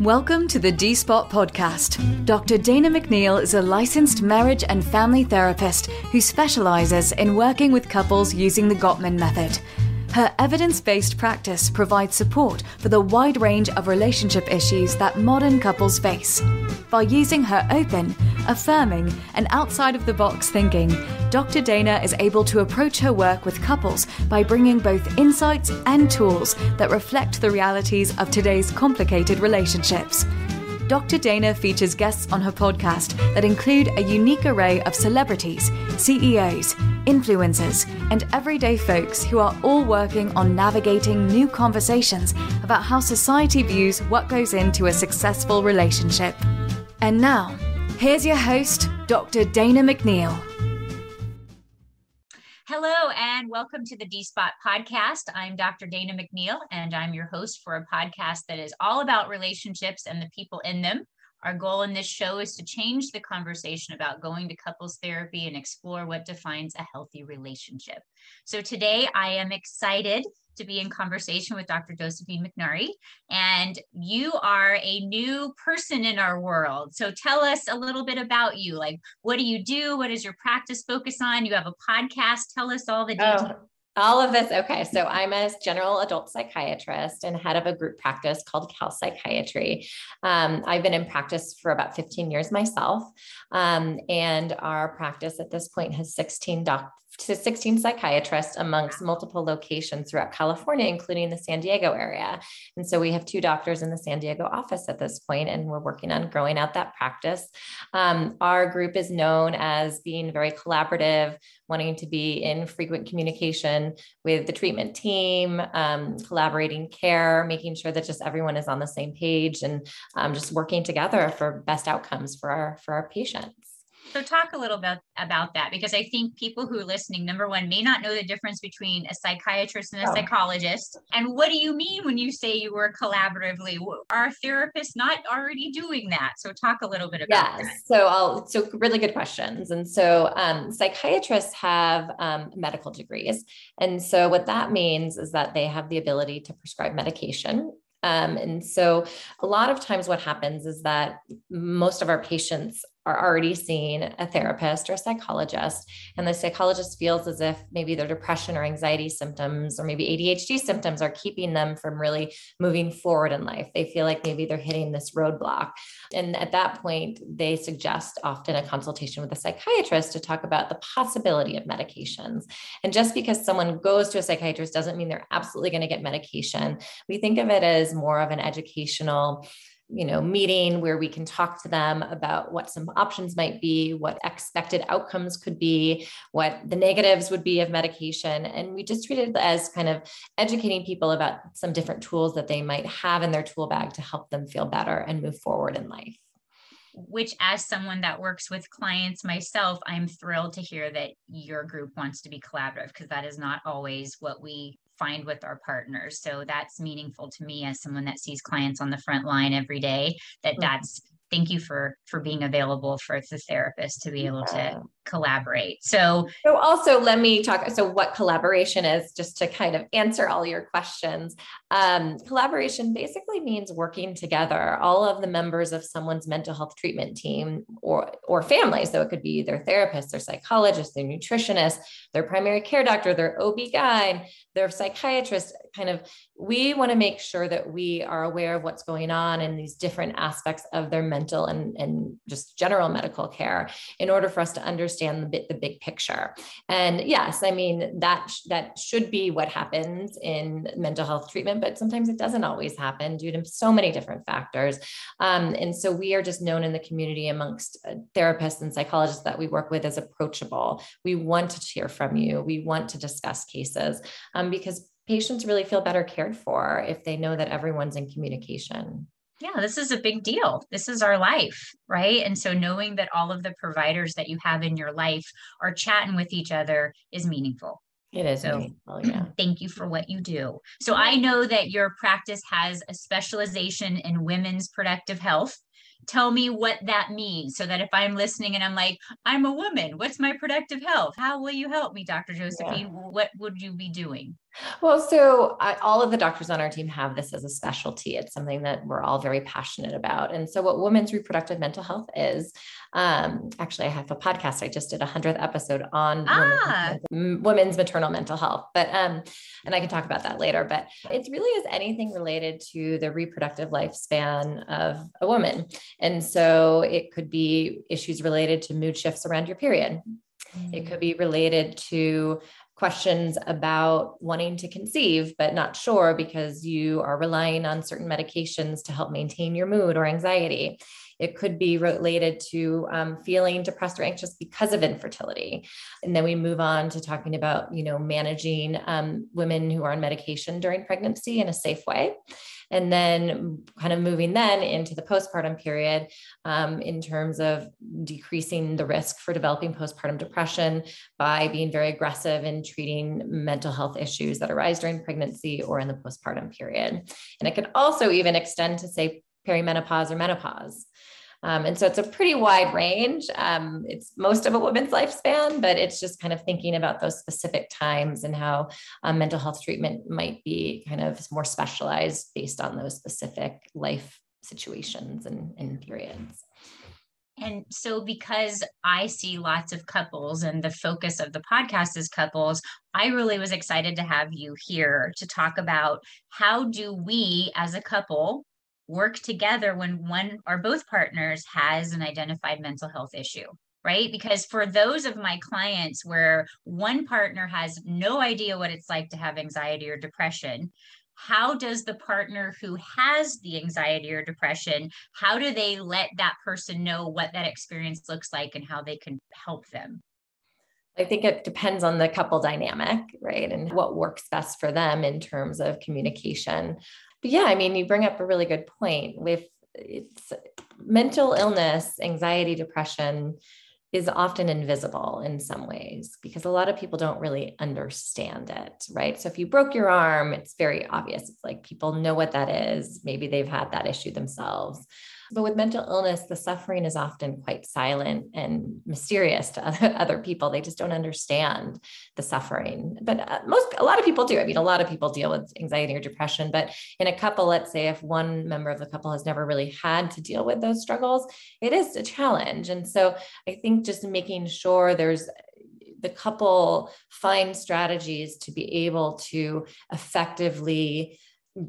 Welcome to the D Spot podcast. Dr. Dana McNeil is a licensed marriage and family therapist who specializes in working with couples using the Gottman method. Her evidence based practice provides support for the wide range of relationship issues that modern couples face. By using her open, affirming, and outside of the box thinking, Dr. Dana is able to approach her work with couples by bringing both insights and tools that reflect the realities of today's complicated relationships. Dr. Dana features guests on her podcast that include a unique array of celebrities, CEOs, influencers, and everyday folks who are all working on navigating new conversations about how society views what goes into a successful relationship. And now, Here's your host, Dr. Dana McNeil. Hello, and welcome to the D Spot podcast. I'm Dr. Dana McNeil, and I'm your host for a podcast that is all about relationships and the people in them. Our goal in this show is to change the conversation about going to couples therapy and explore what defines a healthy relationship. So, today I am excited to be in conversation with Dr. Josephine McNary. And you are a new person in our world. So tell us a little bit about you. Like, what do you do? What does your practice focus on? You have a podcast. Tell us all the details. Oh. All of this. Okay. So I'm a general adult psychiatrist and head of a group practice called CalPsychiatry. Um, I've been in practice for about 15 years myself. Um, and our practice at this point has 16 doc- to 16 psychiatrists amongst multiple locations throughout California, including the San Diego area. And so we have two doctors in the San Diego office at this point, and we're working on growing out that practice. Um, our group is known as being very collaborative, wanting to be in frequent communication with the treatment team, um, collaborating care, making sure that just everyone is on the same page and um, just working together for best outcomes for our, for our patients. So talk a little bit about that because I think people who are listening, number one, may not know the difference between a psychiatrist and a oh. psychologist. And what do you mean when you say you work collaboratively? Are therapists not already doing that? So talk a little bit about yes. that. So I'll so really good questions. And so um, psychiatrists have um, medical degrees, and so what that means is that they have the ability to prescribe medication um, and so, a lot of times, what happens is that most of our patients are already seeing a therapist or a psychologist, and the psychologist feels as if maybe their depression or anxiety symptoms or maybe ADHD symptoms are keeping them from really moving forward in life. They feel like maybe they're hitting this roadblock. And at that point, they suggest often a consultation with a psychiatrist to talk about the possibility of medications. And just because someone goes to a psychiatrist doesn't mean they're absolutely going to get medication. We think of it as more of an educational you know meeting where we can talk to them about what some options might be what expected outcomes could be what the negatives would be of medication. And we just treat it as kind of educating people about some different tools that they might have in their tool bag to help them feel better and move forward in life. Which as someone that works with clients myself i'm thrilled to hear that your group wants to be collaborative because that is not always what we find with our partners. So that's meaningful to me as someone that sees clients on the front line every day that mm-hmm. that's thank you for for being available for the therapist to be able to collaborate. So so also let me talk so what collaboration is just to kind of answer all your questions. Um, collaboration basically means working together all of the members of someone's mental health treatment team or or family. So it could be their therapist their psychologist their nutritionist their primary care doctor their ob-gyn their psychiatrist. Kind of we want to make sure that we are aware of what's going on in these different aspects of their mental and, and just general medical care in order for us to understand the bit the big picture. And yes i mean that that should be what happens in mental health treatment but sometimes it doesn't always happen due to so many different factors. Um, and so we are just known in the community amongst uh, therapists and psychologists that we work with as approachable. We want to hear from you. We want to discuss cases um, because patients really feel better cared for if they know that everyone's in communication. Yeah, this is a big deal. This is our life, right? And so knowing that all of the providers that you have in your life are chatting with each other is meaningful. It is. So yeah. thank you for what you do. So I know that your practice has a specialization in women's productive health. Tell me what that means so that if I'm listening and I'm like, I'm a woman, what's my productive health? How will you help me, Dr. Josephine? Yeah. What would you be doing? Well, so I, all of the doctors on our team have this as a specialty. It's something that we're all very passionate about. And so, what women's reproductive mental health is, um, actually, I have a podcast. I just did a hundredth episode on ah. women's, women's, maternal mental health, but um, and I can talk about that later. But it really is anything related to the reproductive lifespan of a woman, and so it could be issues related to mood shifts around your period. It could be related to questions about wanting to conceive, but not sure because you are relying on certain medications to help maintain your mood or anxiety. It could be related to um, feeling depressed or anxious because of infertility. And then we move on to talking about, you know, managing um, women who are on medication during pregnancy in a safe way and then kind of moving then into the postpartum period um, in terms of decreasing the risk for developing postpartum depression by being very aggressive in treating mental health issues that arise during pregnancy or in the postpartum period. And it can also even extend to say perimenopause or menopause. Um, and so it's a pretty wide range. Um, it's most of a woman's lifespan, but it's just kind of thinking about those specific times and how um, mental health treatment might be kind of more specialized based on those specific life situations and, and periods. And so, because I see lots of couples and the focus of the podcast is couples, I really was excited to have you here to talk about how do we as a couple work together when one or both partners has an identified mental health issue right? Because for those of my clients where one partner has no idea what it's like to have anxiety or depression, how does the partner who has the anxiety or depression how do they let that person know what that experience looks like and how they can help them I think it depends on the couple dynamic, right? And what works best for them in terms of communication. But yeah, I mean, you bring up a really good point with it's mental illness, anxiety, depression is often invisible in some ways because a lot of people don't really understand it, right? So if you broke your arm, it's very obvious. It's like people know what that is. Maybe they've had that issue themselves. But with mental illness, the suffering is often quite silent and mysterious to other, other people. They just don't understand the suffering. But uh, most, a lot of people do. I mean, a lot of people deal with anxiety or depression. But in a couple, let's say if one member of the couple has never really had to deal with those struggles, it is a challenge. And so I think just making sure there's the couple find strategies to be able to effectively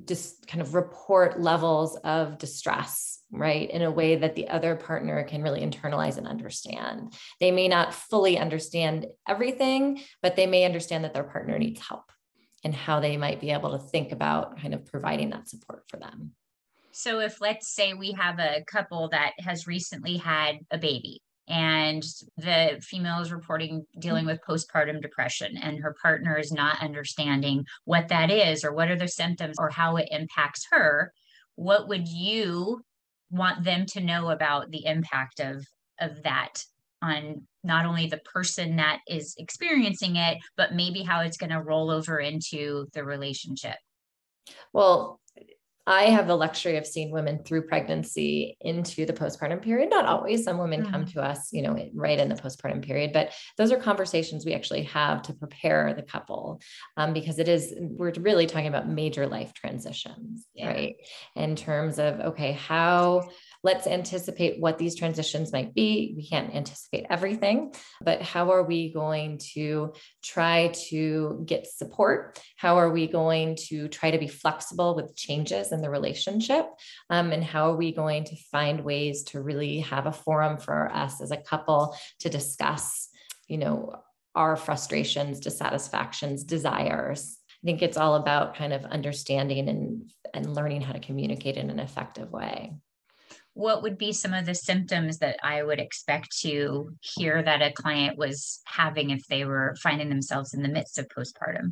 just kind of report levels of distress, right, in a way that the other partner can really internalize and understand. They may not fully understand everything, but they may understand that their partner needs help and how they might be able to think about kind of providing that support for them. So, if let's say we have a couple that has recently had a baby and the female is reporting dealing with postpartum depression and her partner is not understanding what that is or what are the symptoms or how it impacts her what would you want them to know about the impact of of that on not only the person that is experiencing it but maybe how it's going to roll over into the relationship. Well I have the luxury of seeing women through pregnancy into the postpartum period. Not always. Some women mm-hmm. come to us, you know, right in the postpartum period, but those are conversations we actually have to prepare the couple um, because it is, we're really talking about major life transitions, yeah. right? In terms of, okay, how let's anticipate what these transitions might be. We can't anticipate everything, but how are we going to try to get support? How are we going to try to be flexible with changes in the relationship? Um, and how are we going to find ways to really have a forum for us as a couple to discuss, you know, our frustrations, dissatisfactions, desires. I think it's all about kind of understanding and, and learning how to communicate in an effective way what would be some of the symptoms that I would expect to hear that a client was having if they were finding themselves in the midst of postpartum?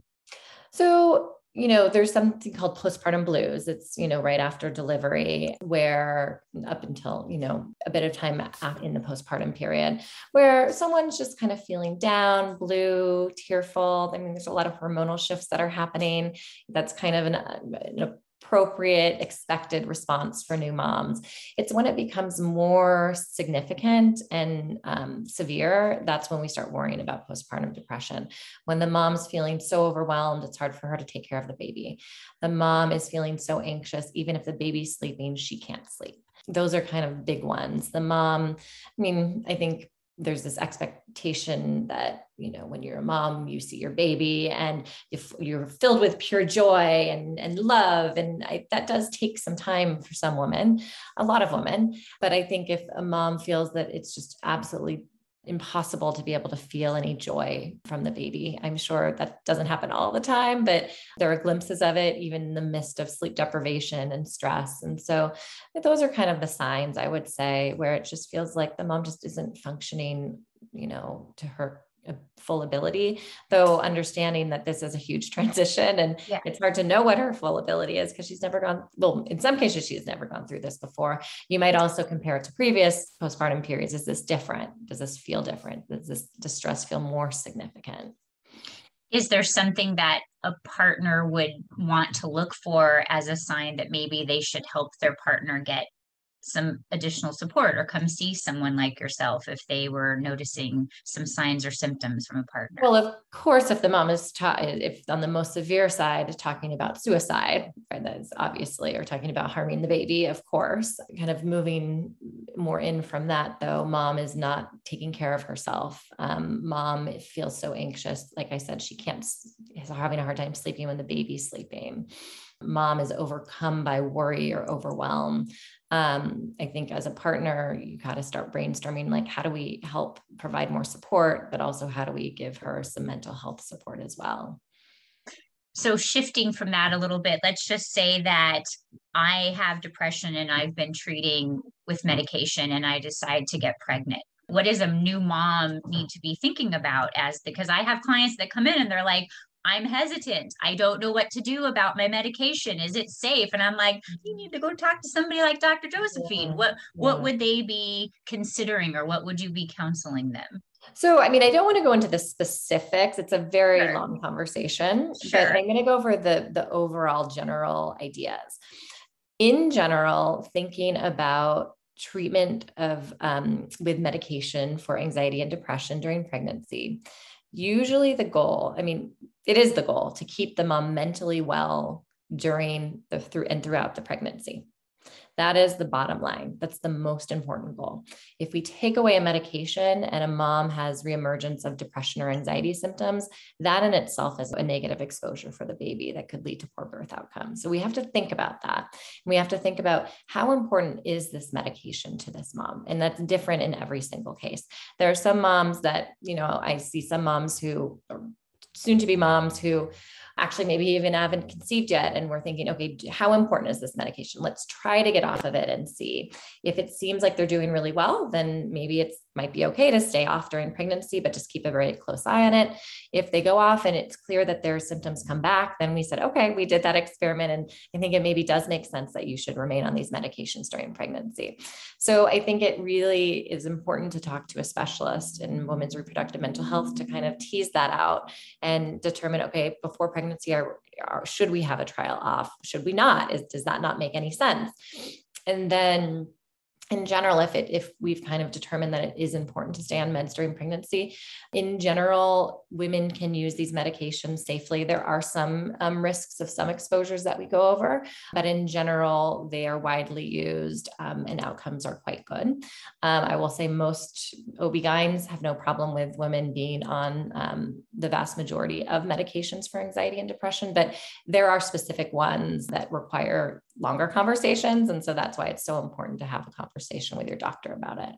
So, you know, there's something called postpartum blues. It's, you know, right after delivery, where up until, you know, a bit of time in the postpartum period, where someone's just kind of feeling down, blue, tearful. I mean, there's a lot of hormonal shifts that are happening. That's kind of an, an appropriate, expected response for new moms. It's when it becomes more significant and um, severe, that's when we start worrying about postpartum depression. When the mom's feeling so overwhelmed, it's hard for her to take care of the baby. The mom is feeling so anxious, even if the baby's sleeping, she can't sleep those are kind of big ones. The mom, I mean, I think there's this expectation that you know when you're a mom you see your baby and if you're filled with pure joy and, and love. And I, that does take some time for some women a lot of women. But i think if a mom feels that it's just absolutely impossible to be able to feel any joy from the baby. I'm sure that doesn't happen all the time, but there are glimpses of it even in the midst of sleep deprivation and stress. And so those are kind of the signs I would say where it just feels like the mom just isn't functioning, you know, to her full ability, though understanding that this is a huge transition and yeah. it's hard to know what her full ability is because she's never gone, well, in some cases, she's never gone through this before. You might also compare it to previous postpartum periods. Is this different? Does this feel different? Does this distress feel more significant? Is there something that a partner would want to look for as a sign that maybe they should help their partner get some additional support or come see someone like yourself if they were noticing some signs or symptoms from a partner? Well of course if the mom is ta- if on the most severe side talking about suicide right that's obviously or talking about harming the baby of course kind of moving more in from that though mom is not taking care of herself. Um, mom feels so anxious like i said she can't is having a hard time sleeping when the baby's sleeping. Mom is overcome by worry or overwhelm um, i think as a partner you got to start brainstorming like how do we help provide more support but also how do we give her some mental health support as well? So shifting from that a little bit let's just say that i have depression and i've been treating with medication and i decide to get pregnant. What does a new mom need to be thinking about as because i have clients that come in and they're like I'm hesitant. I don't know what to do about my medication. Is it safe? And I'm like, you need to go talk to somebody like Dr. Josephine. Yeah, what what would they be considering or what would you be counseling them? So, I mean, I don't want to go into the specifics. It's a very sure. long conversation, sure. but I'm going to go over the the overall general ideas. In general, thinking about treatment of um, with medication for anxiety and depression during pregnancy usually the goal i mean it is the goal to keep the mom mentally well during the through and throughout the pregnancy that is the bottom line. That's the most important goal. If we take away a medication and a mom has reemergence of depression or anxiety symptoms, that in itself is a negative exposure for the baby that could lead to poor birth outcomes. So we have to think about that. We have to think about how important is this medication to this mom? And that's different in every single case. There are some moms that, you know, I see some moms who soon to be moms who actually maybe even haven't conceived yet and we're thinking okay how important is this medication? Let's try to get off of it and see. If it seems like they're doing really well then maybe it's might be okay to stay off during pregnancy, but just keep a very close eye on it. If they go off and it's clear that their symptoms come back, then we said, okay, we did that experiment. And I think it maybe does make sense that you should remain on these medications during pregnancy. So I think it really is important to talk to a specialist in women's reproductive mental health to kind of tease that out and determine, okay, before pregnancy, are, are should we have a trial off? Should we not? Is, does that not make any sense? And then in general, if it if we've kind of determined that it is important to stay on meds during pregnancy, in general, women can use these medications safely. There are some um, risks of some exposures that we go over, but in general, they are widely used um, and outcomes are quite good. Um, I will say most OB-GYNs have no problem with women being on um, the vast majority of medications for anxiety and depression, but there are specific ones that require longer conversations. And so that's why it's so important to have a conversation with your doctor about it.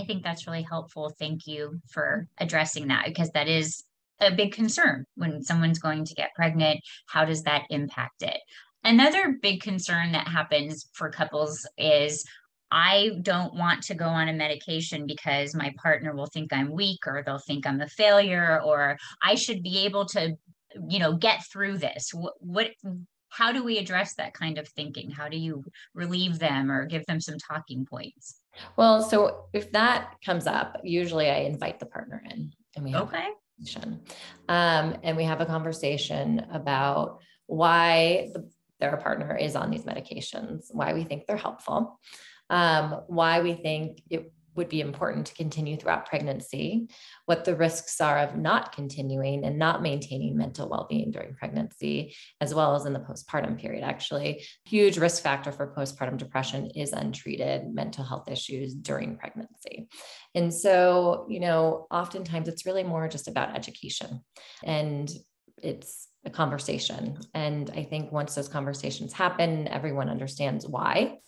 I think that's really helpful. Thank you for addressing that because that is a big concern when someone's going to get pregnant. How does that impact it? Another big concern that happens for couples is I don't want to go on a medication because my partner will think I'm weak or they'll think I'm a failure or I should be able to you know get through this what, what how do we address that kind of thinking? How do you relieve them or give them some talking points? Well so if that comes up usually i invite the partner in and we have okay. um, and we have a conversation about why the their partner is on these medications, why we think they're helpful, um, why we think it would be important to continue throughout pregnancy, what the risks are of not continuing and not maintaining mental well being during pregnancy, as well as in the postpartum period. Actually, huge risk factor for postpartum depression is untreated mental health issues during pregnancy. And so, you know, oftentimes it's really more just about education and it's a conversation. And I think once those conversations happen, everyone understands why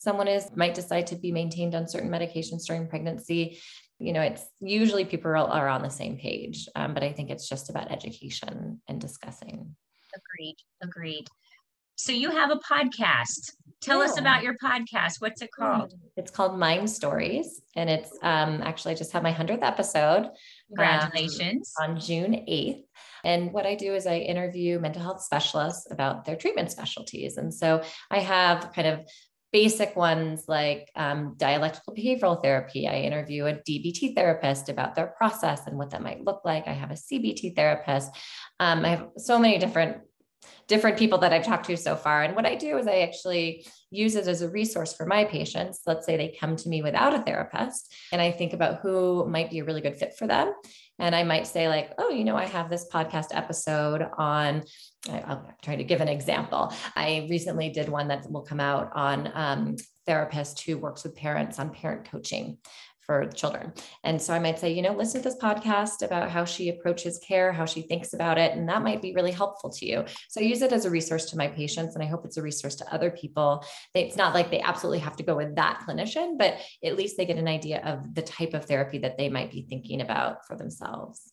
someone is might decide to be maintained on certain medications during pregnancy you know it's usually people are, on the same page um, but i think it's just about education and discussing. Agreed agreed. So you have a podcast. Tell yeah. us about your podcast. What's it called? It's called mind stories and it's um, actually i just had my 100th episode um, congratulations. um, on june 8th and what I do is I interview mental health specialists about their treatment specialties. And so I have kind of basic ones like um, dialectical behavioral therapy. I interview a DBT therapist about their process and what that might look like. I have a CBT therapist. Um, I have so many different different people that I've talked to so far. And what I do is I actually use it as a resource for my patients. Let's say they come to me without a therapist, and I think about who might be a really good fit for them. And I might say, like, oh, you know, I have this podcast episode on, I'm trying to give an example. I recently did one that will come out on um, therapist who works with parents on parent coaching for children. And so I might say, you know, listen to this podcast about how she approaches care, how she thinks about it, and that might be really helpful to you. So I use it as a resource to my patients, and I hope it's a resource to other people. It's not like they absolutely have to go with that clinician, but at least they get an idea of the type of therapy that they might be thinking about for themselves.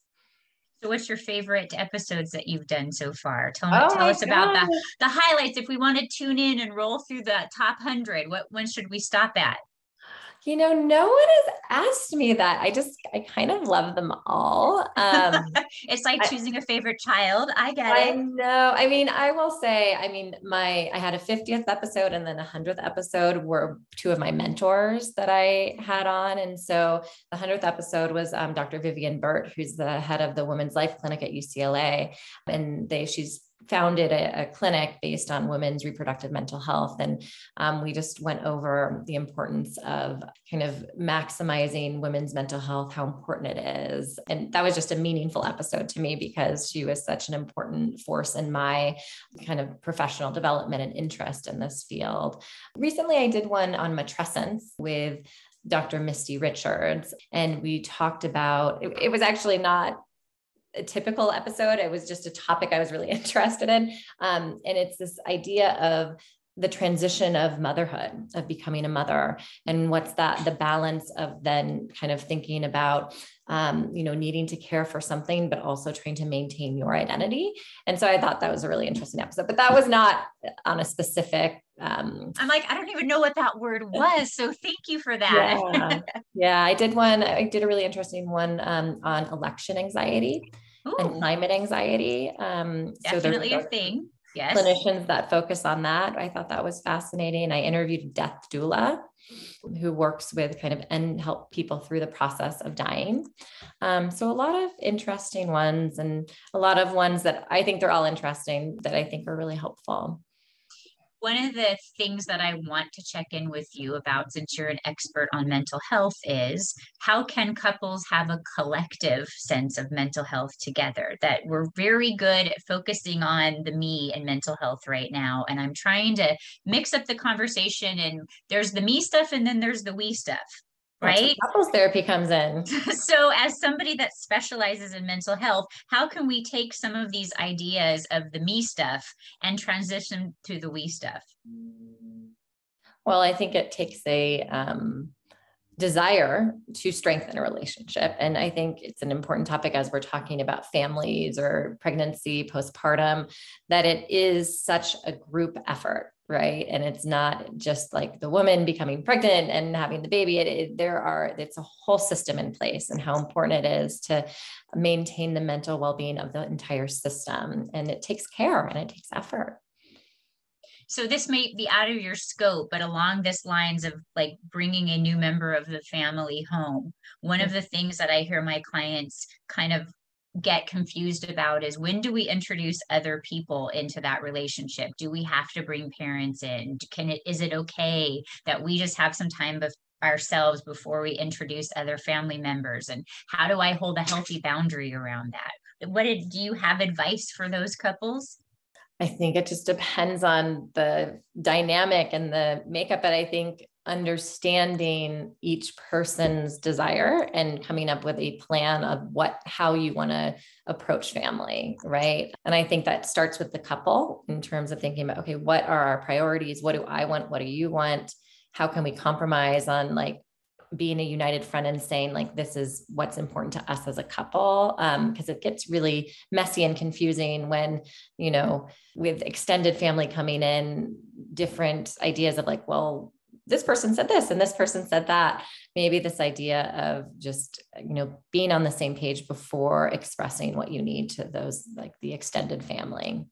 So what's your favorite episodes that you've done so far? Tell, me, oh tell us God. about the, the highlights. If we want to tune in and roll through the top 100, what when should we stop at? You know, no one has asked me that. I just, I kind of love them all. Um, it's like I, choosing a favorite child. I get I it. I know. I mean, I will say, I mean, my, I had a 50th episode and then a 100th episode were two of my mentors that I had on. And so the 100th episode was um, Dr. Vivien Burt, who's the head of the Women's Life Clinic at UCLA. And they, she's founded a, a, clinic based on women's reproductive mental health. And um, we just went over the importance of kind of maximizing women's mental health, how important it is. And that was just a meaningful episode to me because she was such an important force in my kind of professional development and interest in this field. Recently, I did one on matrescence with Dr. Misty Richards, and we talked about it, it was actually not a typical episode. It was just a topic I was really interested in. Um, and it's this idea of the transition of motherhood, of becoming a mother, and what's that the balance of then kind of thinking about, um, you know, needing to care for something, but also trying to maintain your identity. And so I thought that was a really interesting episode, but that was not on a specific. Um, I'm like, I don't even know what that word was. So thank you for that. Yeah, yeah I did one, I did a really interesting one um, on election anxiety. Ooh. and climate anxiety. Um, Definitely so a thing. Yes. Clinicians that focus on that. I thought that was fascinating. I interviewed a death doula who works with kind of and help people through the process of dying. Um, so a lot of interesting ones and a lot of ones that I think they're all interesting that I think are really helpful one of the things that I want to check in with you about, since you're an expert on mental health, is how can couples have a collective sense of mental health together? That we're very good at focusing on the me and mental health right now. And I'm trying to mix up the conversation, and there's the me stuff, and then there's the we stuff right? couples therapy comes in. So as somebody that specializes in mental health how can we take some of these ideas of the me stuff and transition to the we stuff? Well i think it takes a um, desire to strengthen a relationship and i think it's an important topic as we're talking about families or pregnancy postpartum that it is such a group effort right? And it's not just like the woman becoming pregnant and having the baby. It, it, there are it's a whole system in place and how important it is to maintain the mental well-being of the entire system. And it takes care and it takes effort. So this may be out of your scope but along this lines of like bringing a new member of the family home one of mm-hmm. the things that i hear my clients kind of get confused about is when do we introduce other people into that relationship? Do we have to bring parents in? Can it is it okay that we just have some time bef- ourselves before we introduce other family members? And how do i hold a healthy boundary around that? What did, do you have advice for those couples? I think it just depends on the dynamic and the makeup, but I think understanding each person's desire and coming up with a plan of what how you want to approach family right? And i think that starts with the couple in terms of thinking about okay what are our priorities? What do i want? What do you want? How can we compromise on like being a united front and saying like this is what's important to us as a couple? Because um, it gets really messy and confusing when you know with extended family coming in different ideas of like well this person said this and this person said that. Maybe this idea of just you know being on the same page before expressing what you need to those like the extended family.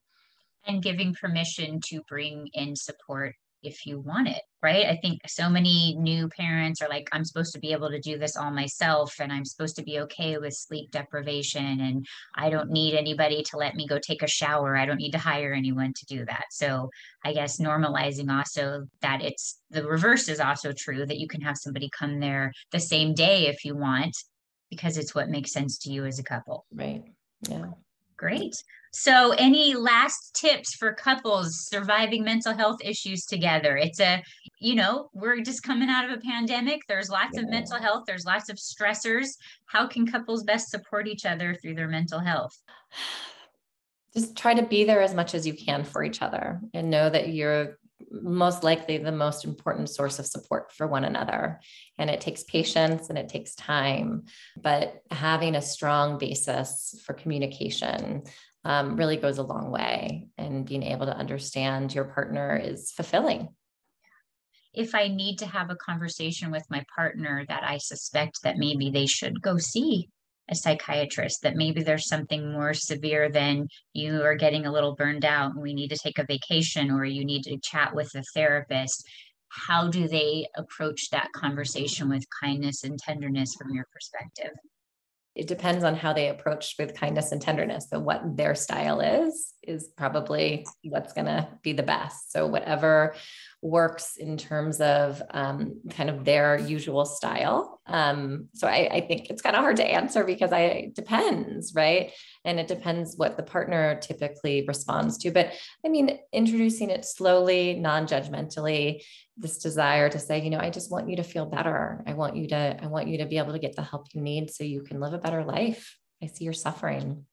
And giving permission to bring in support if you want it, right? I think so many new parents are like, I'm supposed to be able to do this all myself, and I'm supposed to be okay with sleep deprivation, and I don't need anybody to let me go take a shower. I don't need to hire anyone to do that. So I guess normalizing also that it's the reverse is also true that you can have somebody come there the same day if you want, because it's what makes sense to you as a couple. Right. Yeah. Great. So, any last tips for couples surviving mental health issues together? It's a, you know, we're just coming out of a pandemic. There's lots yeah. of mental health, there's lots of stressors. How can couples best support each other through their mental health? Just try to be there as much as you can for each other and know that you're most likely the most important source of support for one another. And it takes patience and it takes time, but having a strong basis for communication um, really goes a long way. And being able to understand your partner is fulfilling. If I need to have a conversation with my partner that I suspect that maybe they should go see a psychiatrist that maybe there's something more severe than you are getting a little burned out and we need to take a vacation or you need to chat with a therapist how do they approach that conversation with kindness and tenderness from your perspective it depends on how they approach with kindness and tenderness. So what their style is is probably what's going to be the best. So whatever works in terms of um, kind of their usual style. Um, so I, I, think it's kind of hard to answer because I it depends, right? And it depends what the partner typically responds to. But I mean, introducing it slowly, non-judgmentally, this desire to say, you know, I just want you to feel better. I want you to, I want you to be able to get the help you need so you can live a better life. I see you're suffering.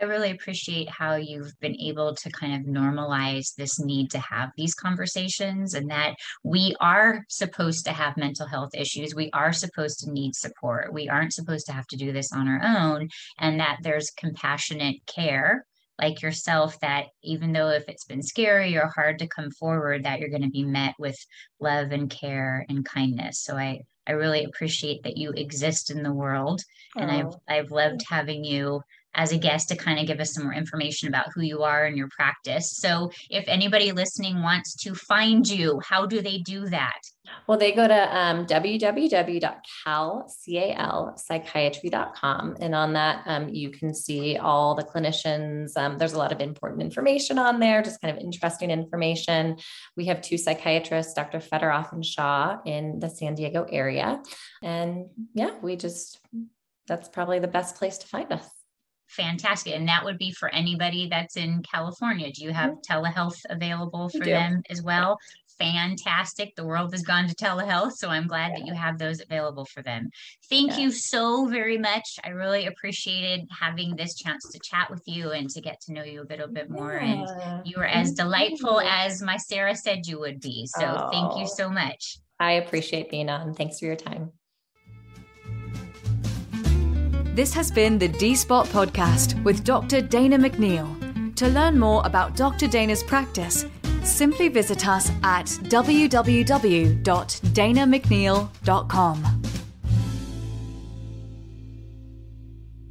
I really appreciate how you've been able to kind of normalize this need to have these conversations and that we are supposed to have mental health issues. We are supposed to need support. We aren't supposed to have to do this on our own, and that there's compassionate care like yourself that even though if it's been scary or hard to come forward that you're going to be met with love and care and kindness so i i really appreciate that you exist in the world and i've oh, i've loved having you as a guest to kind of give us some more information about who you are and your practice. So, if anybody listening wants to find you, how do they do that? Well, they go to um, www.calpsychiatry.com. And on that, um, you can see all the clinicians. Um, there's a lot of important information on there, just kind of interesting information. We have two psychiatrists, Dr. Federoff and Shaw, in the San Diego area. And yeah, we just, that's probably the best place to find us fantastic. And that would be for anybody that's in California. Do you have mm-hmm. telehealth available for them as well? Fantastic. The world has gone to telehealth. So I'm glad yeah. that you have those available for them. Thank yeah. you so very much. I really appreciated having this chance to chat with you and to get to know you a little bit more. Yeah. And you were as delightful as my Sarah said you would be. So oh, thank you so much. I appreciate being on. Thanks for your time. This has been the D Spot Podcast with Dr. Dana McNeil. To learn more about Dr. Dana's practice, simply visit us at www.danamcneil.com.